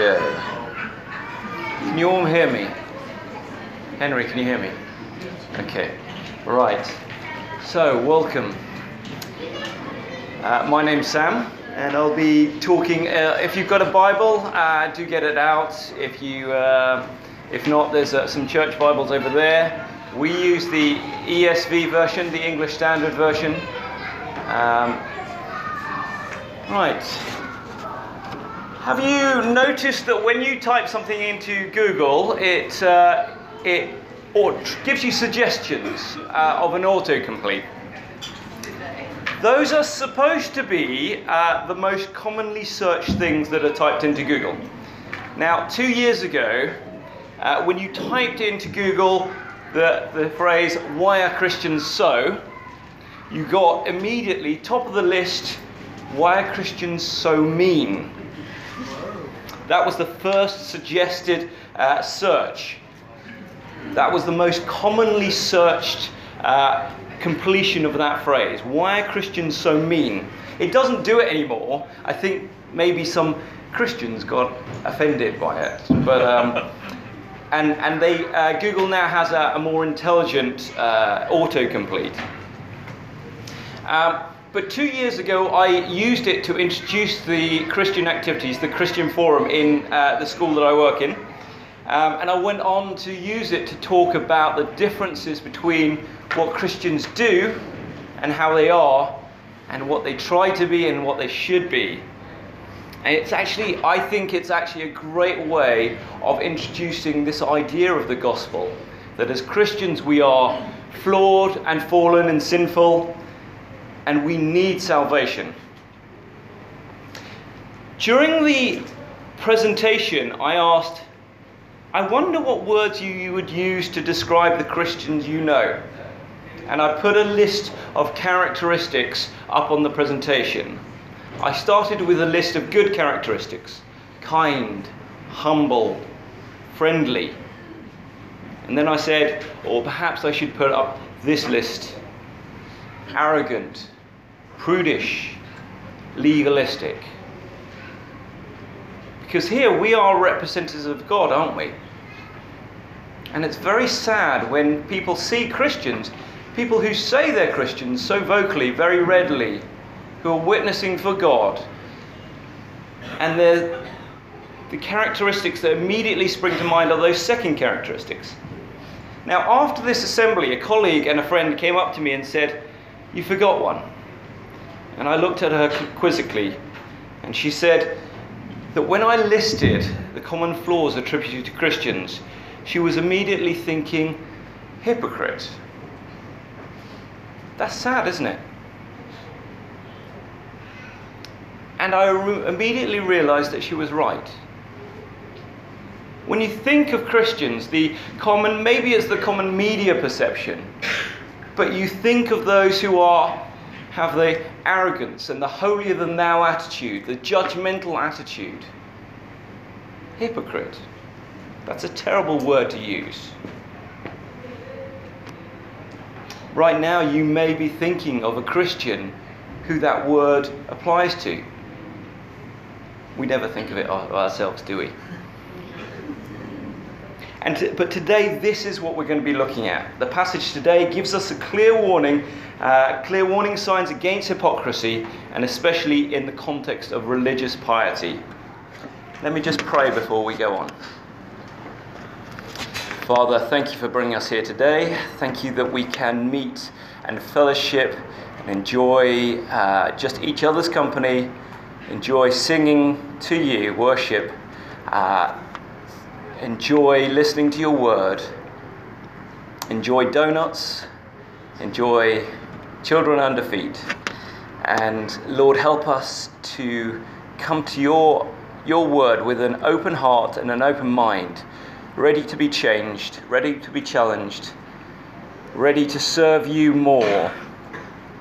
Okay. Can you all hear me? Henry, can you hear me? Okay. Right. So, welcome. Uh, my name's Sam, and I'll be talking. Uh, if you've got a Bible, uh, do get it out. If you, uh, if not, there's uh, some church Bibles over there. We use the ESV version, the English Standard Version. Um, right. Have you noticed that when you type something into Google, it uh, it gives you suggestions uh, of an autocomplete? Those are supposed to be uh, the most commonly searched things that are typed into Google. Now, two years ago, uh, when you typed into Google the, the phrase, Why are Christians so? you got immediately top of the list, Why are Christians so mean? That was the first suggested uh, search. That was the most commonly searched uh, completion of that phrase. Why are Christians so mean? It doesn't do it anymore. I think maybe some Christians got offended by it. But um, and and they uh, Google now has a, a more intelligent uh, autocomplete. Um, but two years ago, I used it to introduce the Christian activities, the Christian Forum in uh, the school that I work in. Um, and I went on to use it to talk about the differences between what Christians do and how they are, and what they try to be and what they should be. And it's actually, I think it's actually a great way of introducing this idea of the gospel that as Christians we are flawed and fallen and sinful, and we need salvation. During the presentation, I asked, I wonder what words you, you would use to describe the Christians you know. And I put a list of characteristics up on the presentation. I started with a list of good characteristics kind, humble, friendly. And then I said, or perhaps I should put up this list arrogant, prudish, legalistic. Because here we are representatives of God, aren't we? And it's very sad when people see Christians, people who say they're Christians so vocally, very readily, who are witnessing for God, and the characteristics that immediately spring to mind are those second characteristics. Now, after this assembly, a colleague and a friend came up to me and said, You forgot one. And I looked at her quizzically, and she said that when I listed the common flaws attributed to Christians, she was immediately thinking, hypocrite. That's sad, isn't it? And I re- immediately realized that she was right. When you think of Christians, the common, maybe it's the common media perception, but you think of those who are have the arrogance and the holier than thou attitude, the judgmental attitude. Hypocrite. That's a terrible word to use. Right now, you may be thinking of a Christian who that word applies to. We never think of it ourselves, do we? And but today, this is what we're going to be looking at. The passage today gives us a clear warning, uh, clear warning signs against hypocrisy, and especially in the context of religious piety. Let me just pray before we go on. Father, thank you for bringing us here today. Thank you that we can meet and fellowship and enjoy uh, just each other's company, enjoy singing to you, worship. Uh, enjoy listening to your word, enjoy donuts, enjoy children under feet. And Lord, help us to come to your, your word with an open heart and an open mind, ready to be changed, ready to be challenged, ready to serve you more.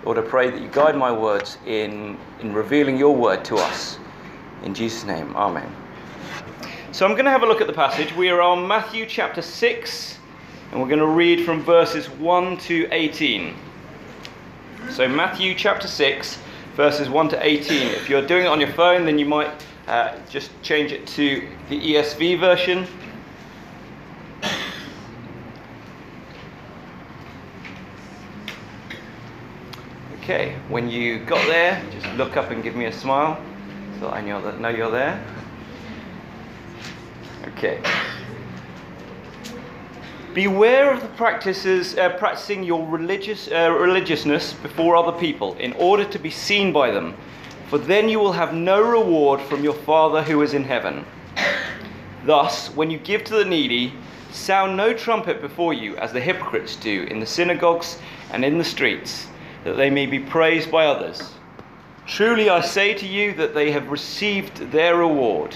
Lord, I pray that you guide my words in, in revealing your word to us. In Jesus' name, Amen. So I'm going to have a look at the passage. We are on Matthew chapter 6, and we're going to read from verses 1 to 18. So, Matthew chapter 6, verses 1 to 18. If you're doing it on your phone, then you might uh, just change it to the ESV version. Okay, when you got there, just look up and give me a smile so I know, that, know you're there. Okay. Beware of the practices, uh, practicing your religious, uh, religiousness before other people in order to be seen by them, for then you will have no reward from your Father who is in heaven. Thus, when you give to the needy, sound no trumpet before you, as the hypocrites do in the synagogues and in the streets, that they may be praised by others. Truly I say to you that they have received their reward.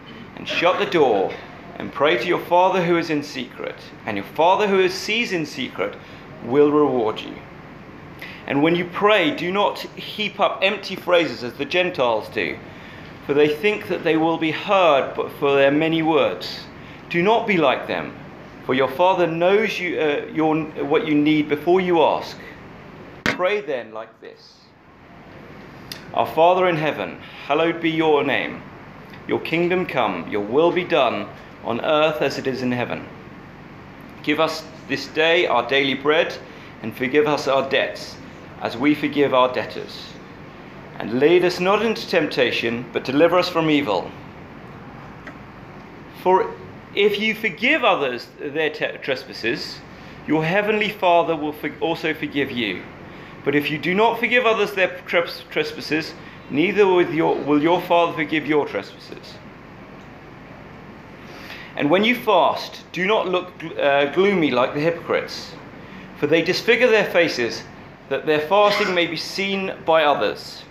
and shut the door and pray to your Father who is in secret, and your Father who sees in secret will reward you. And when you pray, do not heap up empty phrases as the Gentiles do, for they think that they will be heard but for their many words. Do not be like them, for your Father knows you, uh, your, what you need before you ask. Pray then like this Our Father in heaven, hallowed be your name. Your kingdom come, your will be done on earth as it is in heaven. Give us this day our daily bread, and forgive us our debts, as we forgive our debtors. And lead us not into temptation, but deliver us from evil. For if you forgive others their trespasses, your heavenly Father will also forgive you. But if you do not forgive others their trespasses, neither will your, will your Father forgive your trespasses. And when you fast, do not look uh, gloomy like the hypocrites, for they disfigure their faces, that their fasting may be seen by others.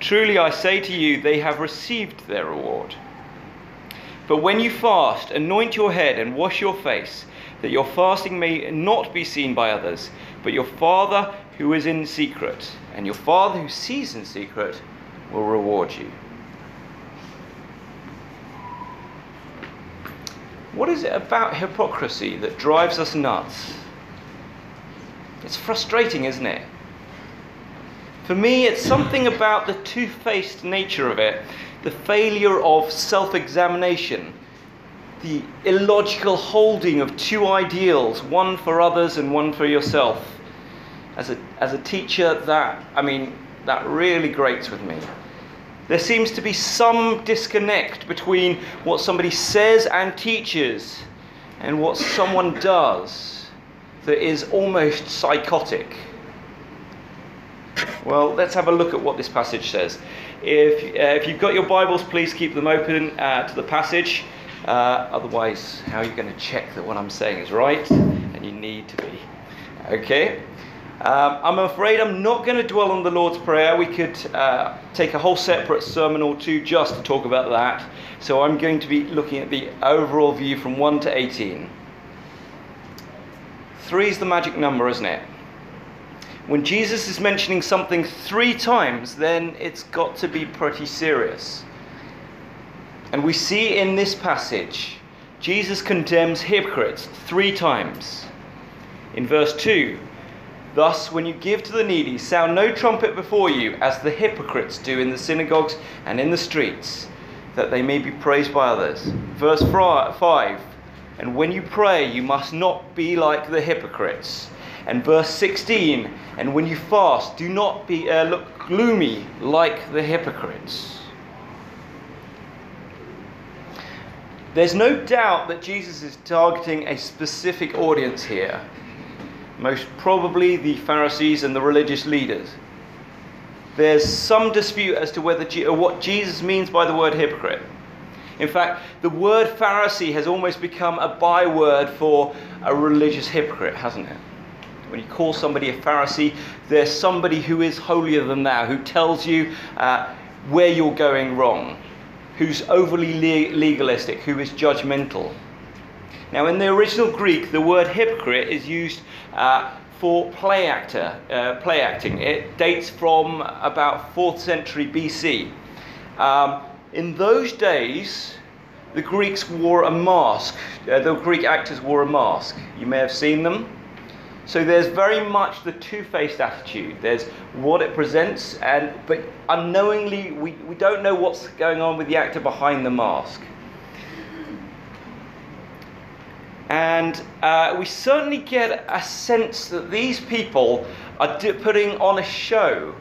Truly I say to you, they have received their reward. But when you fast, anoint your head and wash your face, that your fasting may not be seen by others, but your Father who is in secret, and your Father who sees in secret will reward you. What is it about hypocrisy that drives us nuts? It's frustrating, isn't it? For me, it's something about the two faced nature of it, the failure of self examination, the illogical holding of two ideals, one for others and one for yourself as a, as a teacher, that, I mean, that really grates with me. There seems to be some disconnect between what somebody says and teaches and what someone does that is almost psychotic. Well, let's have a look at what this passage says. If, uh, if you've got your Bibles, please keep them open uh, to the passage. Uh, otherwise, how are you going to check that what I'm saying is right? And you need to be. Okay? Um, I'm afraid I'm not going to dwell on the Lord's Prayer. We could uh, take a whole separate sermon or two just to talk about that. So I'm going to be looking at the overall view from 1 to 18. Three is the magic number, isn't it? When Jesus is mentioning something three times, then it's got to be pretty serious. And we see in this passage, Jesus condemns hypocrites three times. In verse 2, Thus, when you give to the needy, sound no trumpet before you, as the hypocrites do in the synagogues and in the streets, that they may be praised by others. Verse 5 And when you pray, you must not be like the hypocrites. And verse 16 And when you fast, do not be, uh, look gloomy like the hypocrites. There's no doubt that Jesus is targeting a specific audience here most probably the Pharisees and the religious leaders. There's some dispute as to whether what Jesus means by the word hypocrite. In fact, the word Pharisee has almost become a byword for a religious hypocrite, hasn't it? When you call somebody a Pharisee, there's somebody who is holier than thou, who tells you uh, where you're going wrong, who's overly le- legalistic, who is judgmental. Now, in the original Greek, the word hypocrite is used uh, for play actor, uh, play acting. It dates from about 4th century BC. Um, in those days, the Greeks wore a mask. Uh, the Greek actors wore a mask. You may have seen them. So there's very much the two-faced attitude. There's what it presents, and but unknowingly we, we don't know what's going on with the actor behind the mask. And uh, we certainly get a sense that these people are putting on a show.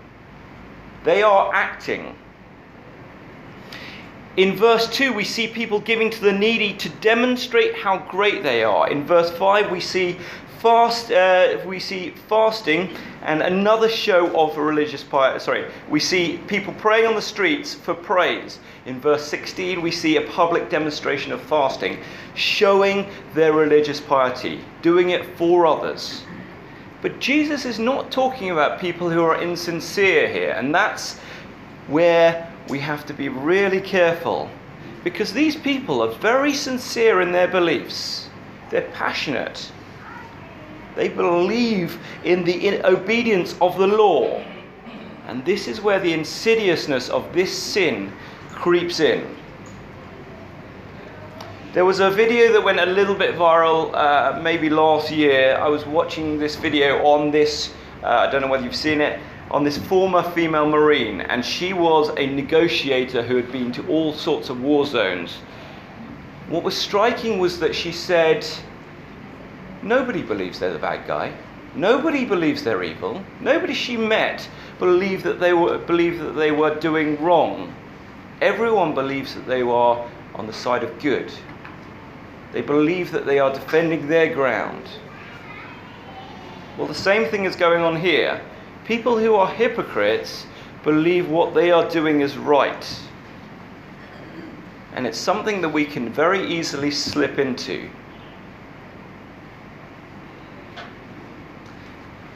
They are acting. In verse 2, we see people giving to the needy to demonstrate how great they are. In verse 5, we see fast uh, we see fasting and another show of religious piety sorry we see people praying on the streets for praise. In verse 16 we see a public demonstration of fasting showing their religious piety doing it for others. But jesus is not talking about people who are insincere here and that's where we have to be really careful because these people are very sincere in their beliefs. They're passionate they believe in the obedience of the law. And this is where the insidiousness of this sin creeps in. There was a video that went a little bit viral uh, maybe last year. I was watching this video on this, uh, I don't know whether you've seen it, on this former female Marine. And she was a negotiator who had been to all sorts of war zones. What was striking was that she said, Nobody believes they're the bad guy. Nobody believes they're evil. Nobody she met believed that they were believed that they were doing wrong. Everyone believes that they are on the side of good. They believe that they are defending their ground. Well, the same thing is going on here. People who are hypocrites believe what they are doing is right. And it's something that we can very easily slip into.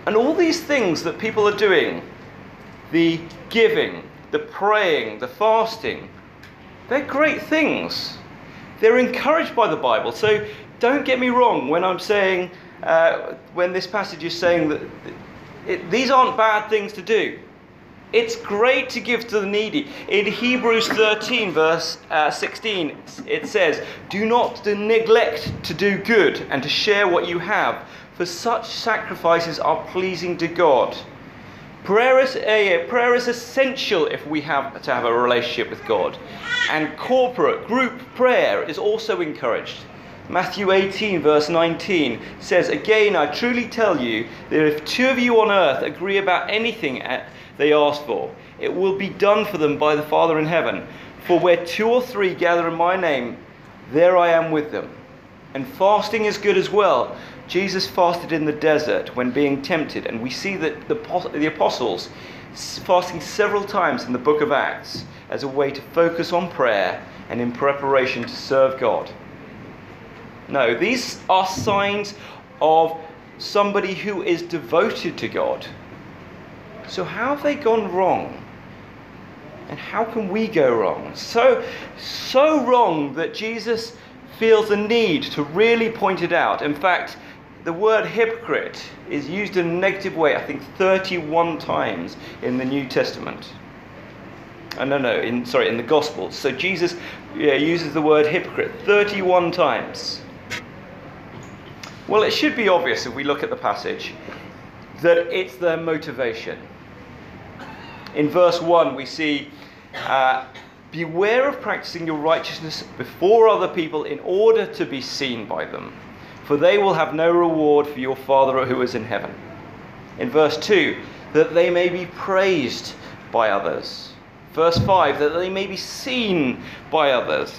And all these things that people are doing the giving, the praying, the fasting they're great things. They're encouraged by the Bible. So don't get me wrong when I'm saying, uh, when this passage is saying that it, these aren't bad things to do. It's great to give to the needy. In Hebrews 13, verse uh, 16, it says, Do not neglect to do good and to share what you have, for such sacrifices are pleasing to God. Prayer is, uh, prayer is essential if we have to have a relationship with God. And corporate, group prayer is also encouraged. Matthew 18, verse 19 says, Again, I truly tell you that if two of you on earth agree about anything they ask for, it will be done for them by the Father in heaven. For where two or three gather in my name, there I am with them. And fasting is good as well. Jesus fasted in the desert when being tempted, and we see that the, the apostles fasting several times in the book of Acts as a way to focus on prayer and in preparation to serve God. No, these are signs of somebody who is devoted to God. So, how have they gone wrong? And how can we go wrong? So, so wrong that Jesus feels the need to really point it out. In fact, the word hypocrite is used in a negative way, I think 31 times in the New Testament. Uh, no, no, in, sorry, in the Gospels. So Jesus yeah, uses the word hypocrite 31 times. Well, it should be obvious if we look at the passage that it's their motivation. In verse 1, we see, uh, Beware of practicing your righteousness before other people in order to be seen by them for they will have no reward for your Father who is in heaven. In verse 2, that they may be praised by others. Verse 5, that they may be seen by others.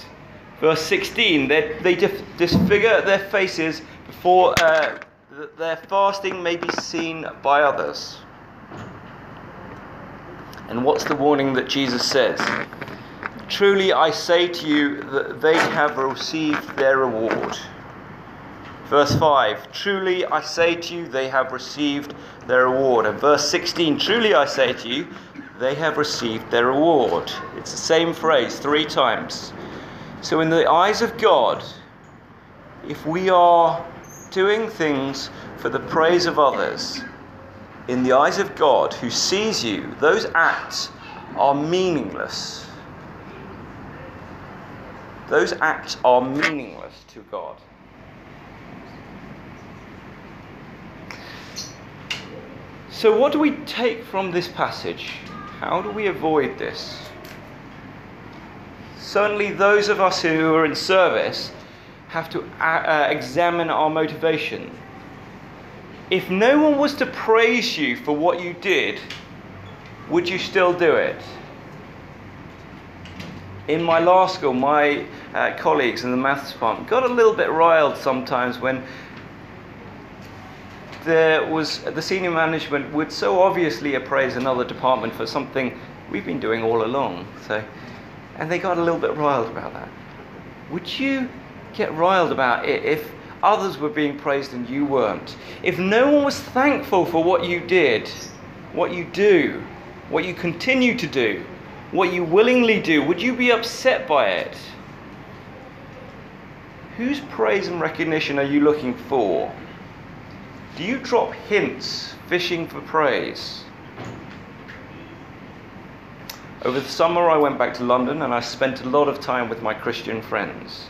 Verse 16, they, they disfigure their faces before uh, that their fasting may be seen by others. And what's the warning that Jesus says? Truly I say to you that they have received their reward. Verse 5 Truly I say to you, they have received their reward. And verse 16 Truly I say to you, they have received their reward. It's the same phrase three times. So, in the eyes of God, if we are doing things for the praise of others, in the eyes of God who sees you, those acts are meaningless. Those acts are meaningless to God. So, what do we take from this passage? How do we avoid this? Certainly, those of us who are in service have to uh, uh, examine our motivation. If no one was to praise you for what you did, would you still do it? In my law school, my uh, colleagues in the maths department got a little bit riled sometimes when there was the senior management would so obviously appraise another department for something we've been doing all along. So, and they got a little bit riled about that. Would you get riled about it if others were being praised and you weren't? If no one was thankful for what you did, what you do, what you continue to do, what you willingly do, would you be upset by it? Whose praise and recognition are you looking for? Do you drop hints fishing for praise? Over the summer, I went back to London and I spent a lot of time with my Christian friends.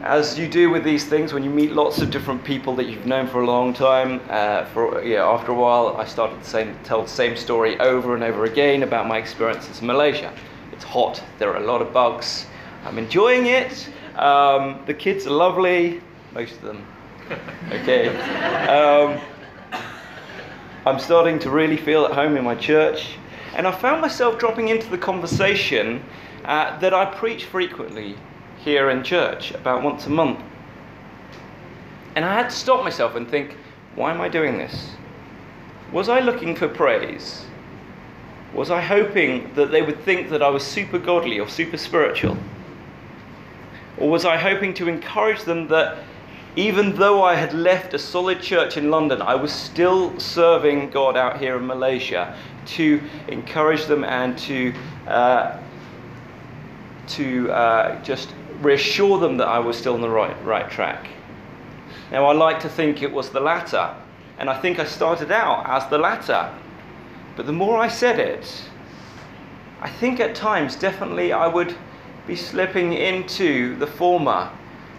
As you do with these things, when you meet lots of different people that you've known for a long time, uh, for yeah, after a while, I started to tell the same story over and over again about my experiences in Malaysia. It's hot. There are a lot of bugs. I'm enjoying it. Um, the kids are lovely, most of them okay. Um, I'm starting to really feel at home in my church, and I found myself dropping into the conversation uh, that I preach frequently here in church, about once a month. And I had to stop myself and think, why am I doing this? Was I looking for praise? Was I hoping that they would think that I was super godly or super spiritual? Or was I hoping to encourage them that even though I had left a solid church in London, I was still serving God out here in Malaysia to encourage them and to, uh, to uh, just reassure them that I was still on the right, right track. Now, I like to think it was the latter, and I think I started out as the latter. But the more I said it, I think at times definitely I would be slipping into the former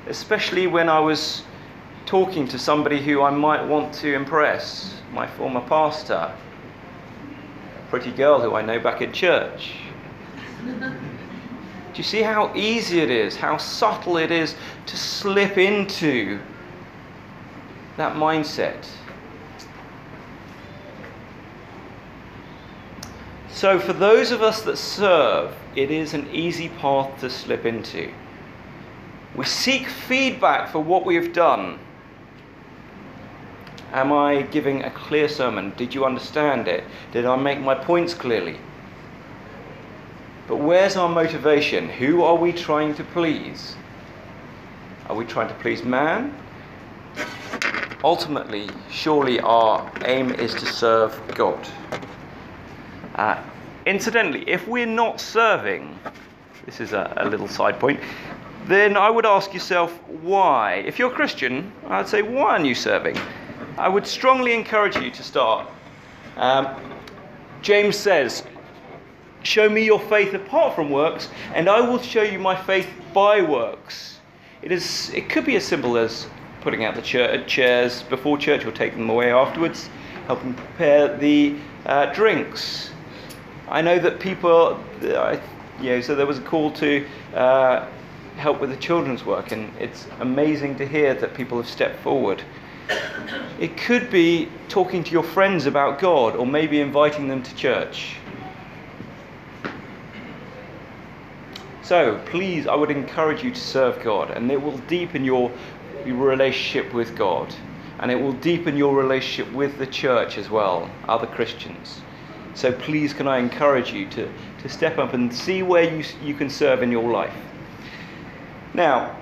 especially when I was talking to somebody who I might want to impress, my former pastor, a pretty girl who I know back at church. Do you see how easy it is, how subtle it is to slip into that mindset? So, for those of us that serve, it is an easy path to slip into. We seek feedback for what we have done. Am I giving a clear sermon? Did you understand it? Did I make my points clearly? But where's our motivation? Who are we trying to please? Are we trying to please man? Ultimately, surely our aim is to serve God. Uh, incidentally, if we're not serving, this is a, a little side point, then I would ask yourself why. If you're a Christian, I'd say, why are you serving? I would strongly encourage you to start. Um, James says, Show me your faith apart from works, and I will show you my faith by works. It, is, it could be as simple as putting out the chairs before church or taking them away afterwards, helping prepare the uh, drinks. I know that people, uh, you know, so there was a call to uh, help with the children's work, and it's amazing to hear that people have stepped forward. It could be talking to your friends about God, or maybe inviting them to church. So, please, I would encourage you to serve God, and it will deepen your, relationship with God, and it will deepen your relationship with the church as well, other Christians. So, please, can I encourage you to, to step up and see where you, you can serve in your life? Now,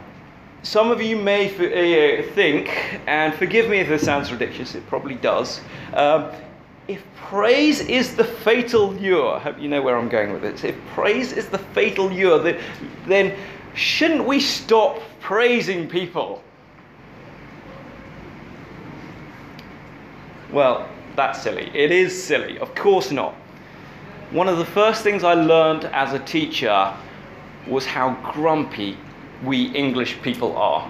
some of you may uh, think, and forgive me if this sounds ridiculous, it probably does, um, if praise is the fatal lure, I hope you know where I'm going with this. If praise is the fatal lure, then shouldn't we stop praising people? Well, that's silly. It is silly. Of course not. One of the first things I learned as a teacher was how grumpy we English people are.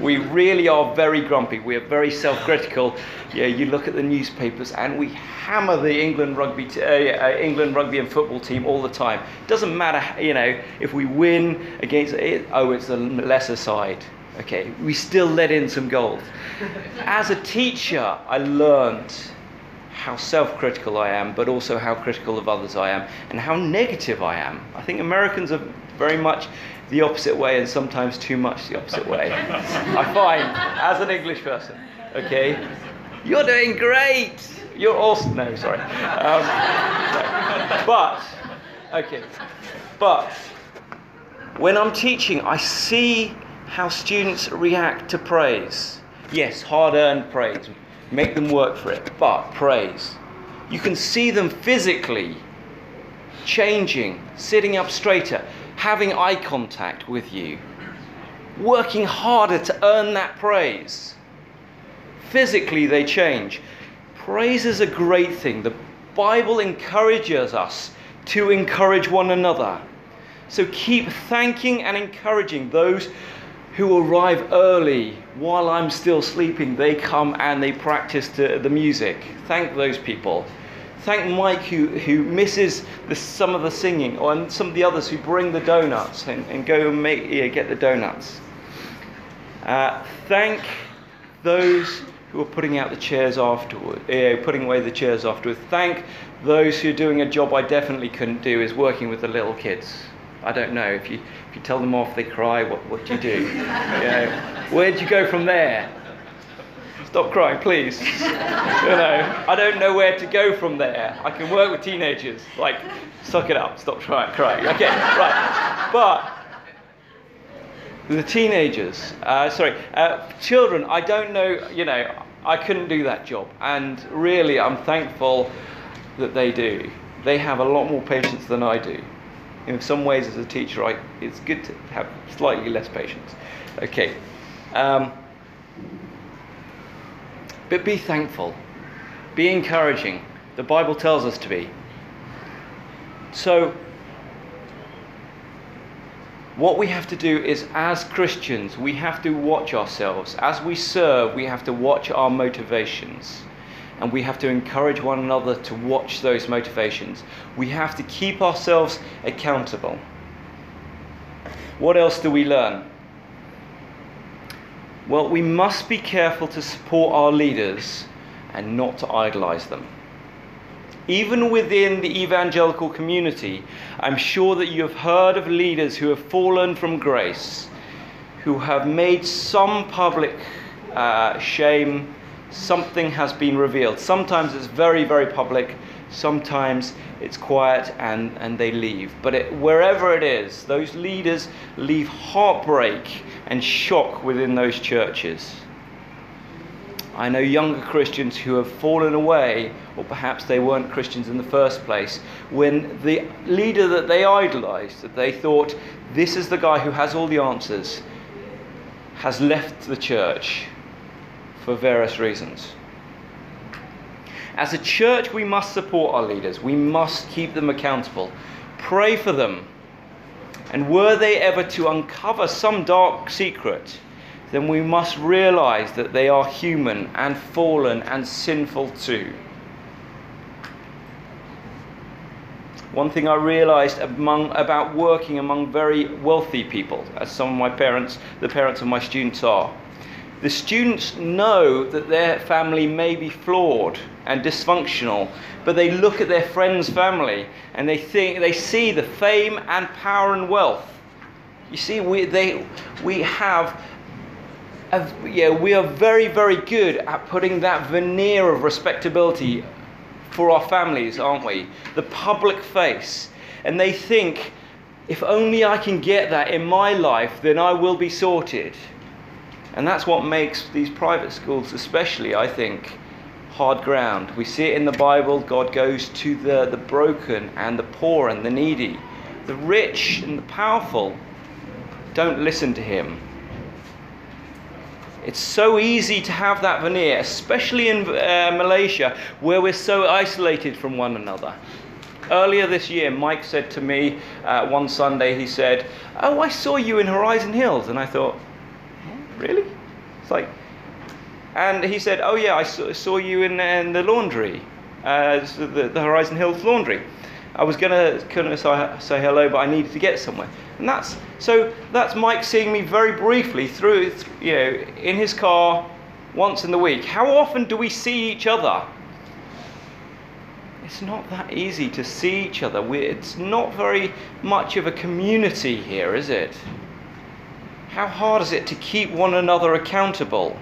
We really are very grumpy. We are very self-critical. Yeah, you look at the newspapers and we hammer the England rugby, t- uh, uh, England rugby and football team all the time. Doesn't matter, you know, if we win against it. Oh, it's the lesser side. Okay, we still let in some goals. As a teacher, I learned how self-critical I am, but also how critical of others I am, and how negative I am. I think Americans are very much the opposite way and sometimes too much the opposite way. I find, as an English person, okay, you're doing great. You're awesome. No, sorry. Um. But, okay, but when I'm teaching, I see how students react to praise. Yes, hard earned praise. Make them work for it, but praise. You can see them physically changing, sitting up straighter, having eye contact with you, working harder to earn that praise. Physically, they change. Praise is a great thing. The Bible encourages us to encourage one another. So keep thanking and encouraging those who arrive early while I'm still sleeping. They come and they practice the, music. Thank those people. Thank Mike who, who misses the, some of the singing, or and some of the others who bring the donuts and, and go and make, yeah, get the donuts. Uh, thank those who are putting out the chairs afterward, uh, putting away the chairs afterwards. Thank those who are doing a job I definitely couldn't do, is working with the little kids. I don't know if you if you tell them off, they cry. What what do you do? you know, where do you go from there? Stop crying, please. you know, I don't know where to go from there. I can work with teenagers. Like, suck it up. Stop trying, crying. Okay, right. But the teenagers, uh, sorry, uh, children. I don't know. You know, I couldn't do that job, and really, I'm thankful that they do. They have a lot more patience than I do. In some ways, as a teacher, I, it's good to have slightly less patience. Okay. Um, but be thankful, be encouraging. The Bible tells us to be. So, what we have to do is, as Christians, we have to watch ourselves. As we serve, we have to watch our motivations. And we have to encourage one another to watch those motivations. We have to keep ourselves accountable. What else do we learn? Well, we must be careful to support our leaders and not to idolize them. Even within the evangelical community, I'm sure that you have heard of leaders who have fallen from grace, who have made some public uh, shame, something has been revealed. Sometimes it's very, very public, sometimes it's quiet and, and they leave. But it, wherever it is, those leaders leave heartbreak and shock within those churches. I know younger Christians who have fallen away, or perhaps they weren't Christians in the first place, when the leader that they idolized, that they thought, this is the guy who has all the answers, has left the church for various reasons. As a church, we must support our leaders, we must keep them accountable, pray for them. And were they ever to uncover some dark secret, then we must realize that they are human and fallen and sinful too. One thing I realized among, about working among very wealthy people, as some of my parents, the parents of my students are, the students know that their family may be flawed and dysfunctional, but they look at their friend's family and they think they see the fame and power and wealth. You see, we they we have a, yeah, we are very, very good at putting that veneer of respectability for our families, aren't we? The public face. And they think, if only I can get that in my life, then I will be sorted. And that's what makes these private schools, especially, I think, hard ground. We see it in the Bible. God goes to the, the broken and the poor and the needy. The rich and the powerful don't listen to him. It's so easy to have that veneer, especially in uh, Malaysia, where we're so isolated from one another. Earlier this year, Mike said to me uh, one Sunday, he said, Oh, I saw you in Horizon Hills. And I thought, Really? It's like, and he said, Oh, yeah, I saw, you in, in, the laundry, uh, the, the Horizon Hills laundry. I was kind of say, say hello, but I needed to get somewhere. And that's so that's Mike seeing me very briefly through, you know, in his car once in the week. How often do we see each other? It's not that easy to see each other. we it's not very much of a community here, is it? How hard is it to keep one another accountable?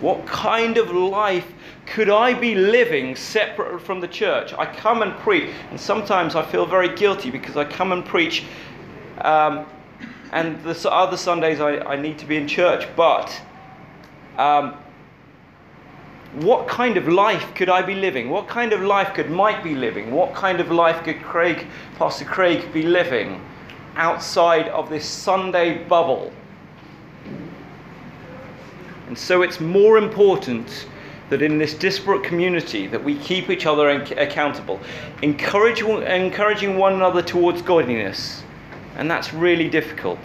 What kind of life could I be living separate from the church? I come and preach, and sometimes I feel very guilty because I come and preach, um, and the other Sundays I, I, need to be in church. But um, what kind of life could I be living? What kind of life could Mike be living? What kind of life could Craig, Pastor Craig, be living outside of this Sunday bubble? And so it's more important that in this disparate community that we keep each other accountable, encourage, encouraging one another towards godliness. And that's really difficult.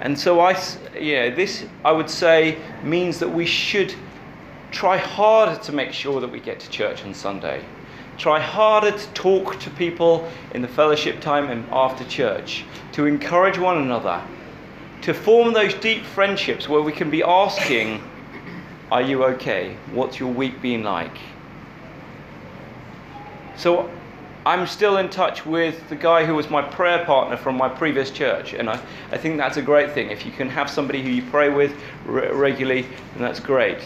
And so I, yeah, this I would say means that we should try harder to make sure that we get to church on Sunday. Try harder to talk to people in the fellowship time and after church, to encourage one another, to form those deep friendships where we can be asking, Are you okay? What's your week been like? So I'm still in touch with the guy who was my prayer partner from my previous church, and I, I think that's a great thing. If you can have somebody who you pray with re- regularly, then that's great.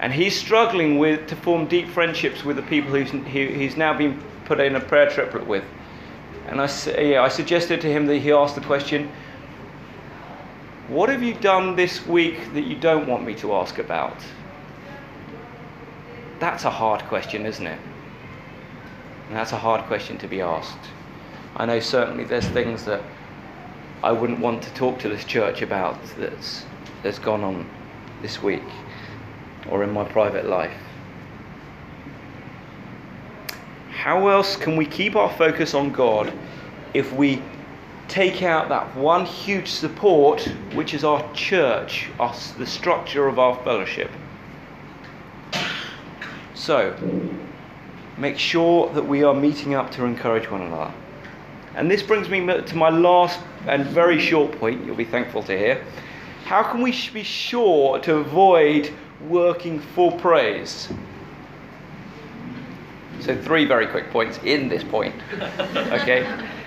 And he's struggling with to form deep friendships with the people who's, he, he's now been put in a prayer triplet with. And I, yeah, I suggested to him that he asked the question, what have you done this week that you don't want me to ask about? That's a hard question, isn't it? And that's a hard question to be asked. I know certainly there's things that I wouldn't want to talk to this church about that's, that's gone on this week or in my private life. How else can we keep our focus on God if we take out that one huge support, which is our church, the structure of our fellowship. So, make sure that we are meeting up to encourage one another. And this brings me to my last and very short point, you'll be thankful to hear. How can we be sure to avoid working for praise? So, three very quick points in this point. Okay?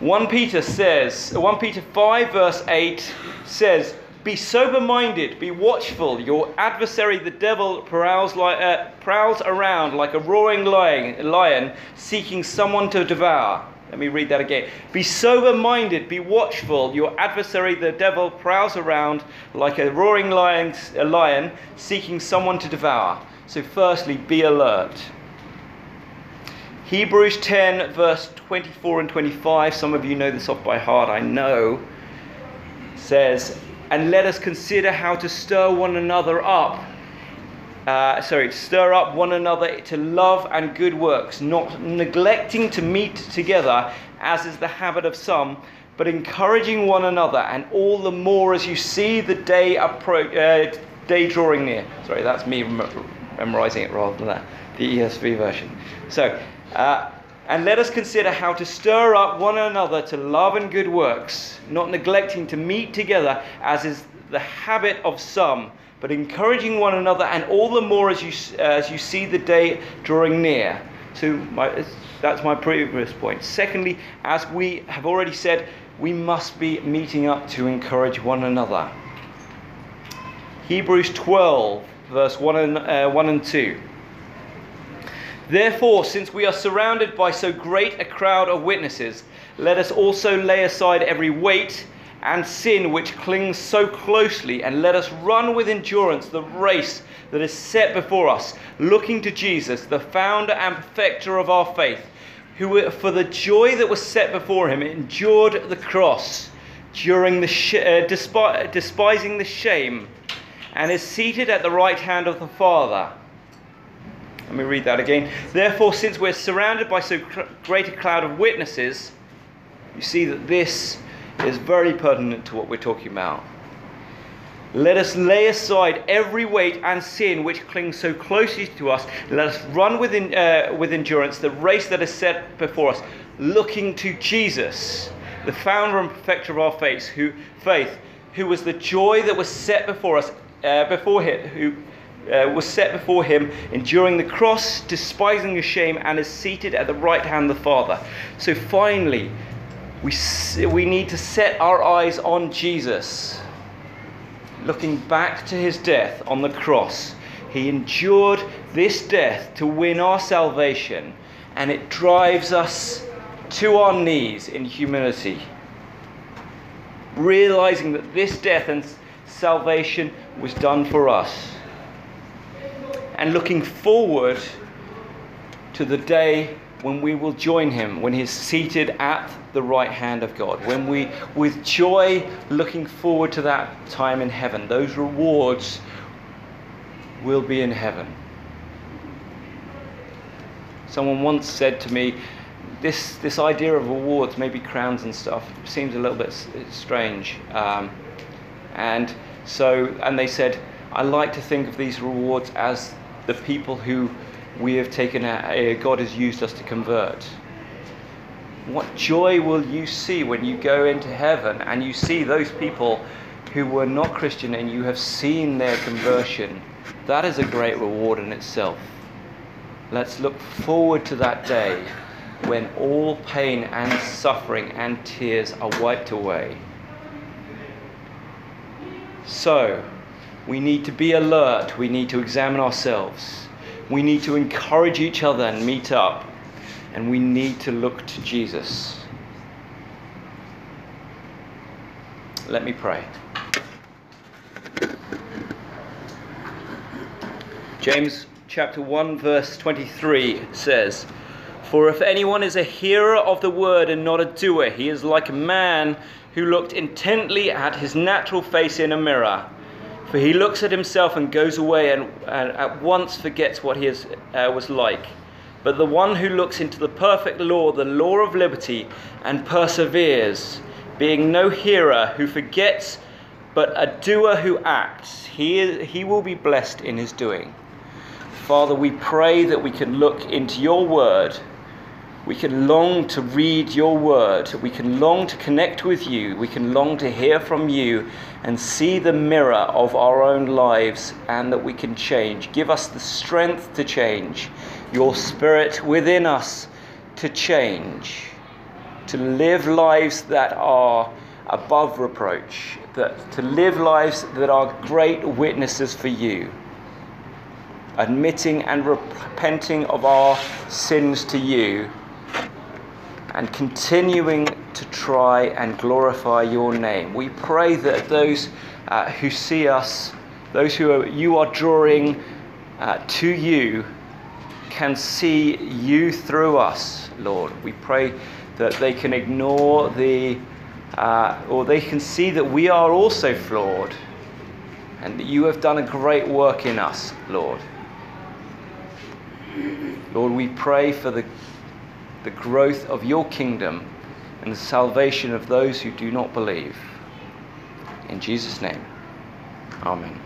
1 Peter says, 1 Peter 5, verse 8 says, Be sober minded, be watchful. Your adversary, the devil, prowls, like, uh, prowls around like a roaring lion, lion, seeking someone to devour. Let me read that again. Be sober minded, be watchful. Your adversary, the devil, prowls around like a roaring lion, a lion seeking someone to devour. So, firstly, be alert. Hebrews 10, verse 24 and 25, some of you know this off by heart, I know, says, And let us consider how to stir one another up. Uh, sorry, stir up one another to love and good works, not neglecting to meet together, as is the habit of some, but encouraging one another, and all the more as you see the day approach, uh, day drawing near. Sorry, that's me memorizing it rather than that, the ESV version. So, uh, and let us consider how to stir up one another to love and good works, not neglecting to meet together, as is the habit of some, but encouraging one another, and all the more as you, uh, as you see the day drawing near. So my, that's my previous point. Secondly, as we have already said, we must be meeting up to encourage one another. Hebrews 12, verse 1 and, uh, 1 and 2. Therefore, since we are surrounded by so great a crowd of witnesses, let us also lay aside every weight and sin which clings so closely, and let us run with endurance the race that is set before us, looking to Jesus, the founder and perfecter of our faith, who, for the joy that was set before him, endured the cross, during the sh- uh, despi- despising the shame, and is seated at the right hand of the Father. Let me read that again. Therefore, since we're surrounded by so great a cloud of witnesses, you see that this is very pertinent to what we're talking about. Let us lay aside every weight and sin which clings so closely to us. Let us run with, in, uh, with endurance the race that is set before us, looking to Jesus, the founder and perfecter of our faith, who, faith, who was the joy that was set before us, uh, before him, who uh, was set before him, enduring the cross, despising the shame, and is seated at the right hand of the Father. So finally, we, we need to set our eyes on Jesus looking back to his death on the cross. He endured this death to win our salvation, and it drives us to our knees in humility, realizing that this death and salvation was done for us, and looking forward to the day when we will join him, when he is seated at the right hand of God, when we, with joy, looking forward to that time in heaven, those rewards will be in heaven. Someone once said to me, this, this idea of rewards, maybe crowns and stuff, seems a little bit strange. Um, and so, and they said, I like to think of these rewards as the people who we have taken, a, God has used us to convert. What joy will you see when you go into heaven and you see those people who were not Christian and you have seen their conversion? That is a great reward in itself. Let's look forward to that day when all pain and suffering and tears are wiped away. So, we need to be alert, we need to examine ourselves. We need to encourage each other and meet up. And we need to look to Jesus. Let me pray. James chapter 1 verse 23 says, "For if anyone is a hearer of the word and not a doer, he is like a man who looked intently at his natural face in a mirror." For he looks at himself and goes away and, and at once forgets what he is, uh, was like. But the one who looks into the perfect law, the law of liberty, and perseveres, being no hearer who forgets, but a doer who acts, he, he will be blessed in his doing. Father, we pray that we can look into your word we can long to read your word. We can long to connect with you. We can long to hear from you and see the mirror of our own lives and that we can change. Give us the strength to change, your spirit within us to change, to live lives that are above reproach, that, to live lives that are great witnesses for you admitting and repenting of our sins to you and continuing to try and glorify your name. We pray that those uh, who see us, those who are, you are drawing uh, to you, can see you through us, Lord. We pray that they can ignore the, uh, or they can see that we are also flawed and that you have done a great work in us, Lord. Lord, we pray for the the growth of your kingdom and the salvation of those who do not believe. In Jesus' name, Amen.